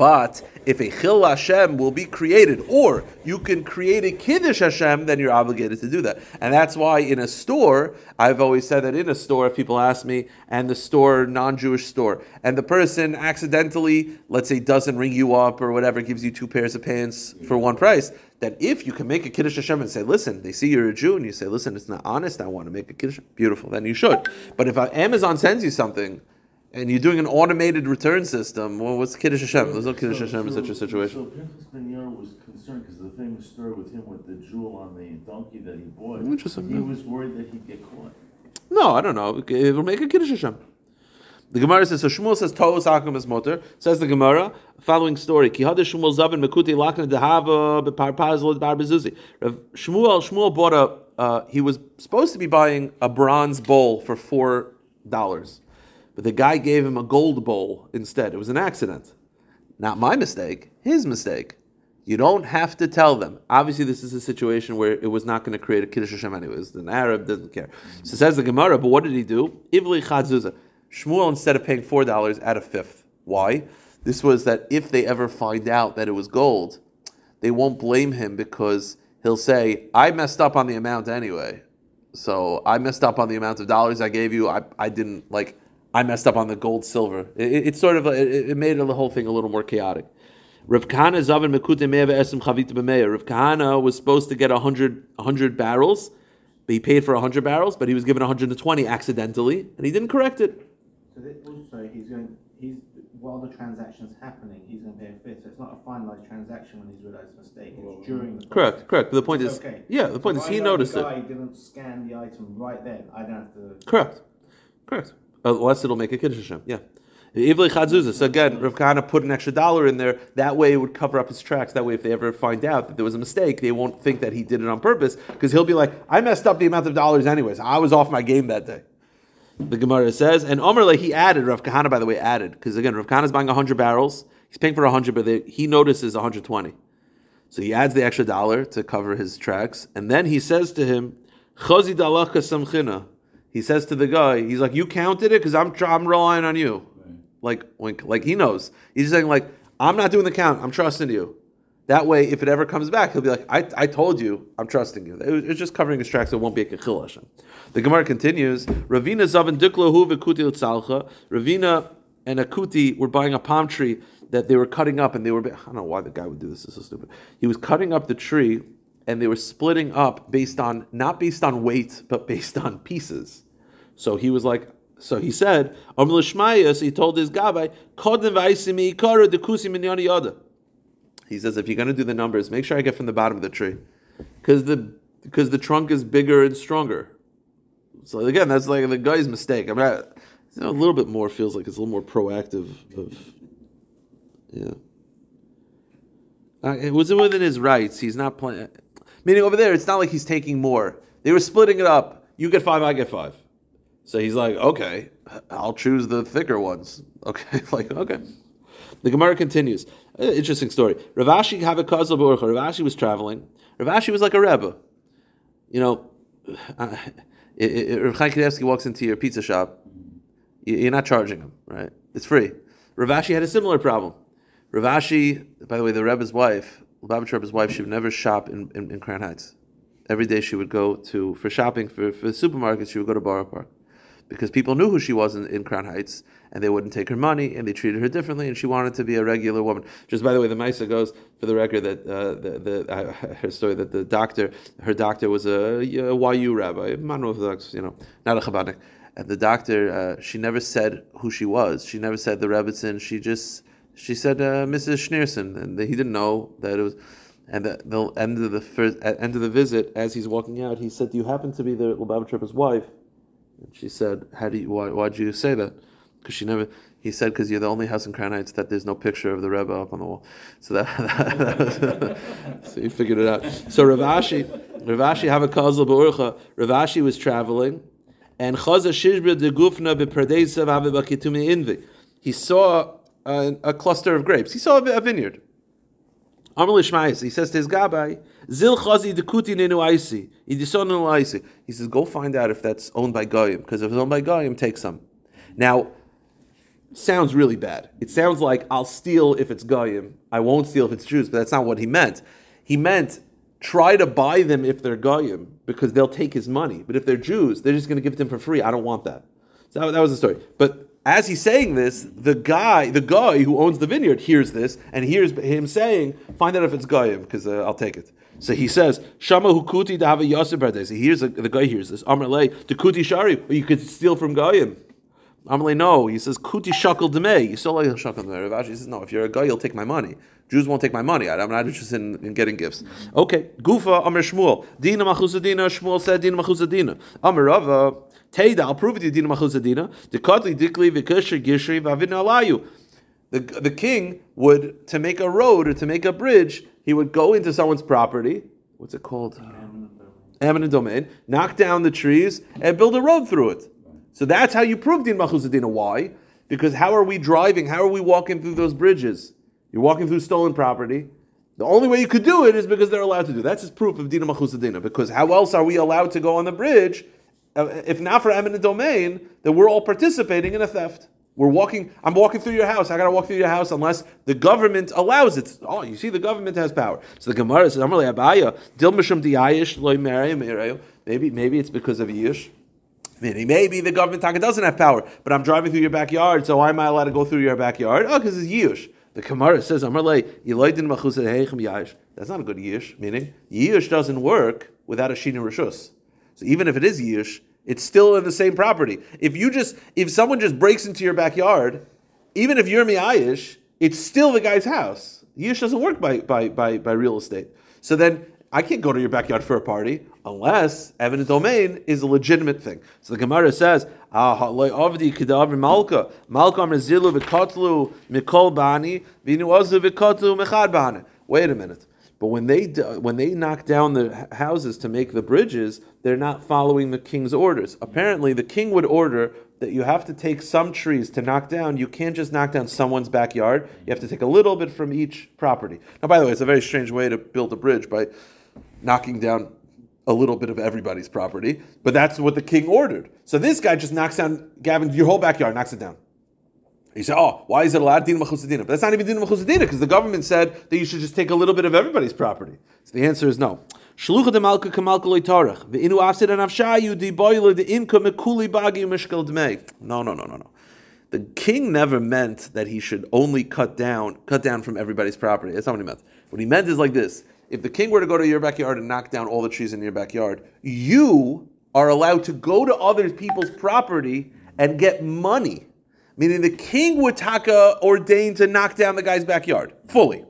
Speaker 2: But if a Chil Hashem will be created, or you can create a Kiddush Hashem, then you're obligated to do that. And that's why in a store, I've always said that in a store, if people ask me, and the store, non Jewish store, and the person accidentally, let's say, doesn't ring you up or whatever, gives you two pairs of pants for one price, that if you can make a Kiddush Hashem and say, listen, they see you're a Jew, and you say, listen, it's not honest, I want to make a Kiddush, beautiful, then you should. But if Amazon sends you something, and you're doing an automated return system, well, what's Kiddush Hashem? There's no Kiddush Hashem in such a situation.
Speaker 1: So Pinchas Ben Yair was concerned because the famous story with him with the jewel on the donkey that he bought.
Speaker 2: Interesting,
Speaker 1: He was worried that he'd get caught.
Speaker 2: No, I don't know. It will make a Kiddush Hashem. The Gemara says, so Shmuel says, Toos Akum is mutar. Says the Gemara, following story, Ki Shmuel Zavin Mekuti Lakna Dehava Beparpaz Lod Bar Bezuzi. Shmuel, Shmuel bought a, uh, he was supposed to be buying a bronze bowl for four dollars. but the guy gave him a gold bowl instead. It was an accident. Not my mistake, his mistake. You don't have to tell them. Obviously, this is a situation where it was not going to create a Kiddush Hashem anyways. An Arab doesn't care. So says the Gemara, but what did he do? Ivli Chadzuzah. Shmuel, instead of paying $4, add a fifth. Why? This was that if they ever find out that it was gold, they won't blame him because he'll say, I messed up on the amount anyway. So I messed up on the amount of dollars I gave you. I, I didn't, like, I messed up on the gold silver. It, it, it's sort of, it, it made the whole thing a little more chaotic. Rav Kahana Zavin Mekute Me'eva Esem Chavita B'meya. Rav Kahana was supposed to get 100, 100 barrels, but he paid for 100 barrels, but he was given 120 accidentally, and he didn't correct it.
Speaker 3: So that also, he's going, he's, while the transaction's happening, he's going to pay a fifth. So it's not a finalised transaction when he's realised a mistake. It's during the
Speaker 2: Correct,
Speaker 3: process.
Speaker 2: correct. But the point
Speaker 3: It's
Speaker 2: is,
Speaker 3: okay.
Speaker 2: yeah, the point
Speaker 3: So
Speaker 2: is
Speaker 3: I
Speaker 2: he
Speaker 3: know
Speaker 2: noticed
Speaker 3: the
Speaker 2: it.
Speaker 3: guy didn't scan the item right then. I don't have to.
Speaker 2: Correct. Correct. Oh, Unless it'll make a Kiddush Hashem. Yeah. Ivli Chadzuzah. So again, Rav Kahana put an extra dollar in there. That way it would cover up his tracks. That way, if they ever find out that there was a mistake, they won't think that he did it on purpose because he'll be like, I messed up the amount of dollars anyways. I was off my game that day. The Gemara says, and Omerle, he added, Rav Kahana, by the way, added, because again, Rav is buying 100 barrels. He's paying for 100, but they, he notices 120. So he adds the extra dollar to cover his tracks. And then he says to him, Chazi dalaka samchina. He says to the guy, he's like, you counted it because I'm, tr- I'm relying on you. Like, wink, like he knows. He's saying like, I'm not doing the count. I'm trusting you. That way, if it ever comes back, he'll be like, I, I told you, I'm trusting you. It was- It's just covering his tracks, so it won't be a kechil Hashem. The Gemara continues, Ravina zavan diklahu v'kuti l'tzalcha. Ravina and Akuti were buying a palm tree that they were cutting up, and they were, I don't know why the guy would do this, this is so stupid. He was cutting up the tree, and they were splitting up based on, not based on weight, but based on pieces. So he was like, so he said, Amr l'shmayas, he told his gabbai, minyani yada. He says, if you're going to do the numbers, make sure I get from the bottom of the tree, because the because the trunk is bigger and stronger. So again, that's like the guy's mistake. I mean, I, you know, a little bit more feels like it's a little more proactive. Of yeah, uh, it wasn't within his rights. He's not playing. Meaning over there, it's not like he's taking more. They were splitting it up. You get five, I get five. So he's like, okay, I'll choose the thicker ones. Okay, like okay. The Gemara continues. Uh, interesting story. Rav Ashi have a Rav Ashi was traveling. Rav Ashi was like a rebbe. You know, uh, Rav walks into your pizza shop. you- You're not charging him, right? It's free. Rav Ashi had a similar problem. Rav Ashi, by the way, the Rebbe's wife, Rebbe's wife, she would never shop in, in, in Crown Heights. Every day she would go to, for shopping, for, for supermarkets, she would go to Borough Park. Because people knew who she was in, in Crown Heights, and they wouldn't take her money, and they treated her differently, and she wanted to be a regular woman. Just by the way, the Maisa goes, for the record, that uh, the, the, uh, her story that the doctor, her doctor was a, a YU rabbi, modern Orthodox, you know, not a Chabadnik. And the doctor, uh, she never said who she was. She never said the Rebbetzin. She just, she said uh, Mrs. Schneerson, and he didn't know that it was. And the, the end of the first, end of the visit, as he's walking out, he said, "Do you happen to be the Lubavitch Rebbe's wife?" And she said, "How do you? Why? Why'd you say that?" Because she never. He said, "Because you're the only house in Crown Heights that there's no picture of the Rebbe up on the wall." So that, that, was, so he figured it out. So Rav Ashi, Ravashi have a kazal beurcha. Rav Ashi was traveling, and chaza shishbra de gufna beperdesa invi. He saw a, a cluster of grapes. He saw a, a vineyard. He says to his gabbai, Zil chazi dekuti nenu aisi. He says, go find out if that's owned by Goyim, because if it's owned by Goyim, take some. Now, sounds really bad. It sounds like I'll steal if it's Goyim, I won't steal if it's Jews, but that's not what he meant. He meant try to buy them if they're Goyim, because they'll take his money. But if they're Jews, they're just going to give it to him for free. I don't want that. So that, that was the story. But as he's saying this, the guy, the guy who owns the vineyard, hears this and hears him saying, "Find out if it's goyim, because uh, I'll take it." So he says, "Shama hukuti to have a yosef he hears the, guy hears this. Amr lei the kuti shari, or you could steal from goyim. Amr lei, no. He says kuti shakel demei. You still like shakel demei. Rav Ashi says, "No. If you're a guy, you'll take my money." Jews won't take my money. I'm not interested in, in getting gifts. Okay, Gufa Amr Shmuel. Dina machusadina. Shmuel said Dina machusadina. Amr Rava. Teida, I'll prove it to Dina alayu. The, the king would, to make a road or to make a bridge, he would go into someone's property. What's it called? Eminent domain. Knock down the trees and build a road through it. So that's how you prove din malchus adina. Why? Because how are we driving? How are we walking through those bridges? You're walking through stolen property. The only way you could do it is because they're allowed to do. That's just proof of dina malchus adina. Because how else are we allowed to go on the bridge Uh, if not for eminent domain? That we're all participating in a theft. We're walking. I'm walking through your house. I gotta walk through your house unless the government allows it. Oh, you see, the government has power. So the Gemara says, "Amarle Abaye, Dil Mishum Diayish Loy Maybe, maybe it's because of Yish. Meaning, maybe the government taka doesn't have power, but I'm driving through your backyard, so why am I allowed to go through your backyard? Oh, because it's Yish. The Gemara says, "Amarle Yiloydin Machus Heichem Yayish." That's not a good Yish. Meaning, Yish doesn't work without a Shina Rishus. So even if it is Yish, it's still in the same property. If you just if someone just breaks into your backyard, even if you're miayish, it's still the guy's house. Yish doesn't work by, by, by, by real estate. So then I can't go to your backyard for a party unless eminent domain is a legitimate thing. So the Gemara says, ah, bani." Wait a minute. But when they when they knock down the houses to make the bridges, they're not following the king's orders. Apparently, the king would order that you have to take some trees to knock down. You can't just knock down someone's backyard. You have to take a little bit from each property. Now, by the way, it's a very strange way to build a bridge by knocking down a little bit of everybody's property, but that's what the king ordered. So this guy just knocks down Gavin your whole backyard, knocks it down. You say, oh, why is it allowed din machusadina? But that's not even din machusadina because the government said that you should just take a little bit of everybody's property. So the answer is no. De malka kamalka loitarach. Ve'inu afsid an avshayu di boiler the mekuli bagi dmei. No, no, no, no, no. The king never meant that he should only cut down, cut down from everybody's property. That's not what he meant. What he meant is like this: If the king were to go to your backyard and knock down all the trees in your backyard, you are allowed to go to other people's property and get money meaning the king would taka uh, ordain to knock down the guy's backyard fully.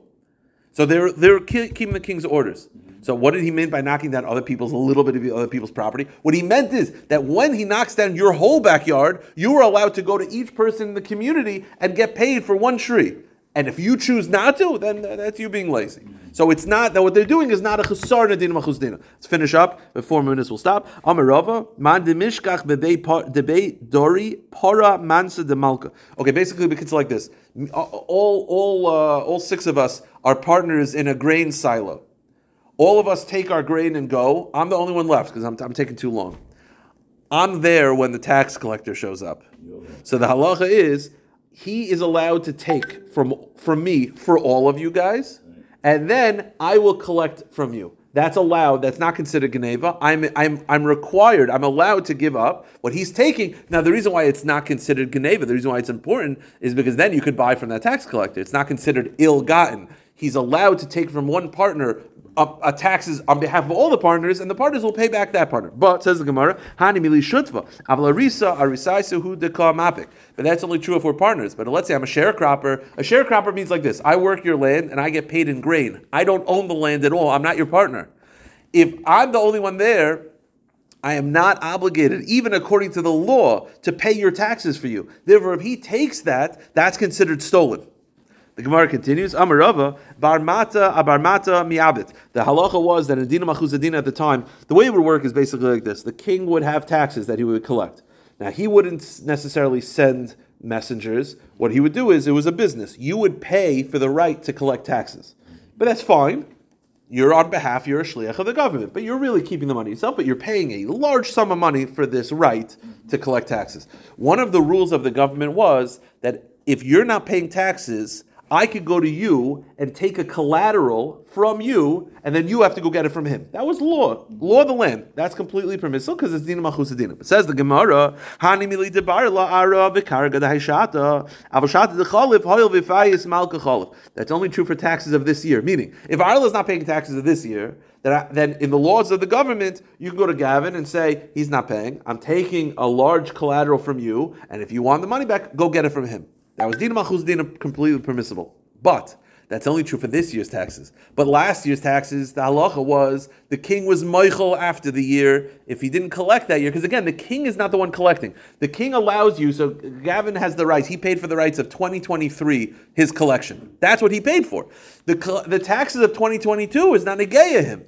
Speaker 2: So they're they're keeping the king's orders. So what did he mean by knocking down other people's a little bit of other people's property? What he meant is that when he knocks down your whole backyard, you are allowed to go to each person in the community and get paid for one tree. And if you choose not to, then that's you being lazy. So it's not that what they're doing is not a chesar nadina machuzdina. Let's finish up. The four minutes will stop. Amarava man demishkach debei dori para mansa de malka. Okay, basically it's like this. All all uh, all six of us are partners in a grain silo. All of us take our grain and go. I'm the only one left because I'm, I'm taking too long. I'm there when the tax collector shows up. So the halacha is he is allowed to take from from me for all of you guys, and then I will collect from you. That's allowed. That's not considered Geneivah. I'm, I'm, I'm required, I'm allowed to give up what he's taking. Now, the reason why it's not considered Geneivah, the reason why it's important is because then you could buy from that tax collector. It's not considered ill gotten. He's allowed to take from one partner a, a, taxes on behalf of all the partners, and the partners will pay back that partner. But says the Gemara, Hani mili shutva, avlarisa arisaisu hu deka mapik. But that's only true if we're partners. But let's say I'm a sharecropper. A sharecropper means like this: I work your land and I get paid in grain. I don't own the land at all. I'm not your partner. If I'm the only one there, I am not obligated, even according to the law, to pay your taxes for you. Therefore, if he takes that, that's considered stolen. The Gemara continues, Amarava, Barmata, Abarmata, Miabit. The halacha was that in Dina Machuzadina at the time, the way it would work is basically like this. The king would have taxes that he would collect. Now, he wouldn't necessarily send messengers. What he would do is, it was a business. You would pay for the right to collect taxes. But that's fine. You're on behalf, you're a shliach of the government, but you're really keeping the money yourself, but you're paying a large sum of money for this right to collect taxes. One of the rules of the government was that if you're not paying taxes, I could go to you and take a collateral from you, and then you have to go get it from him. That was law, law of the land. That's completely permissible because it's dina machusadina. It says the Gemara, "Hani mili debar la ara v'karga dehayshata avashata dechalif hoyel v'fayis malka chalif." That's only true for taxes of this year. Meaning, if Arla is not paying taxes of this year, then, I, then in the laws of the government, you can go to Gavin and say he's not paying. I'm taking a large collateral from you, and if you want the money back, go get it from him. That was Dina Machuz Dina completely permissible. But that's only true for this year's taxes. But last year's taxes, the halacha was the king was mochel after the year if he didn't collect that year. Because again, the king is not the one collecting. The king allows you, so Gavin has the rights. He paid for the rights of 2023, his collection. That's what he paid for. The, the taxes of 2022 is not negaya him.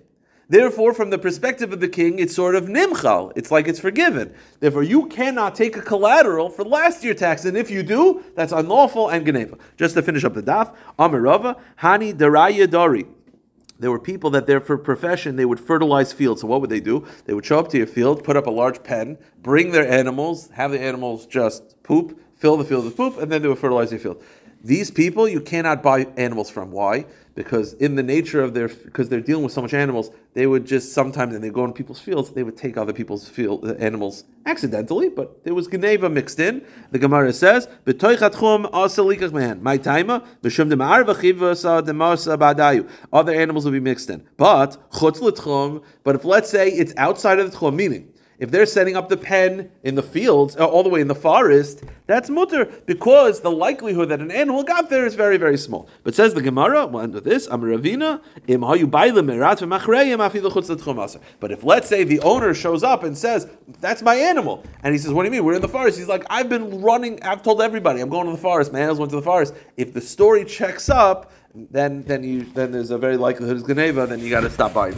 Speaker 2: Therefore, from the perspective of the king, it's sort of nimchal. It's like it's forgiven. Therefore, you cannot take a collateral for last year tax, and if you do, that's unlawful and geneivah. Just to finish up the daf, Amirava, Hani Daraya Dari. There were people that their for profession they would fertilize fields. So what would they do? They would show up to your field, put up a large pen, bring their animals, have the animals just poop, fill the field with poop, and then they would fertilize your field. These people you cannot buy animals from. Why? Because in the nature of their, because they're dealing with so much animals, they would just sometimes, and they go in people's fields, they would take other people's field uh, animals accidentally, but there was geneivah mixed in. The Gemara says, "B'toichat chum asalikach man, my taima ba'dayu." Other animals will be mixed in, but. But if let's say it's outside of the tchum, meaning if they're setting up the pen in the fields, uh, all the way in the forest, that's mutar because the likelihood that an animal got there is very, very small. But says the Gemara, we'll end with this, Amiravina, but if let's say the owner shows up and says, That's my animal, and he says, What do you mean? We're in the forest. He's like, I've been running, I've told everybody, I'm going to the forest, my animals went to the forest. If the story checks up, then then you then there's a very likelihood it's Geneivah, then you gotta stop buying.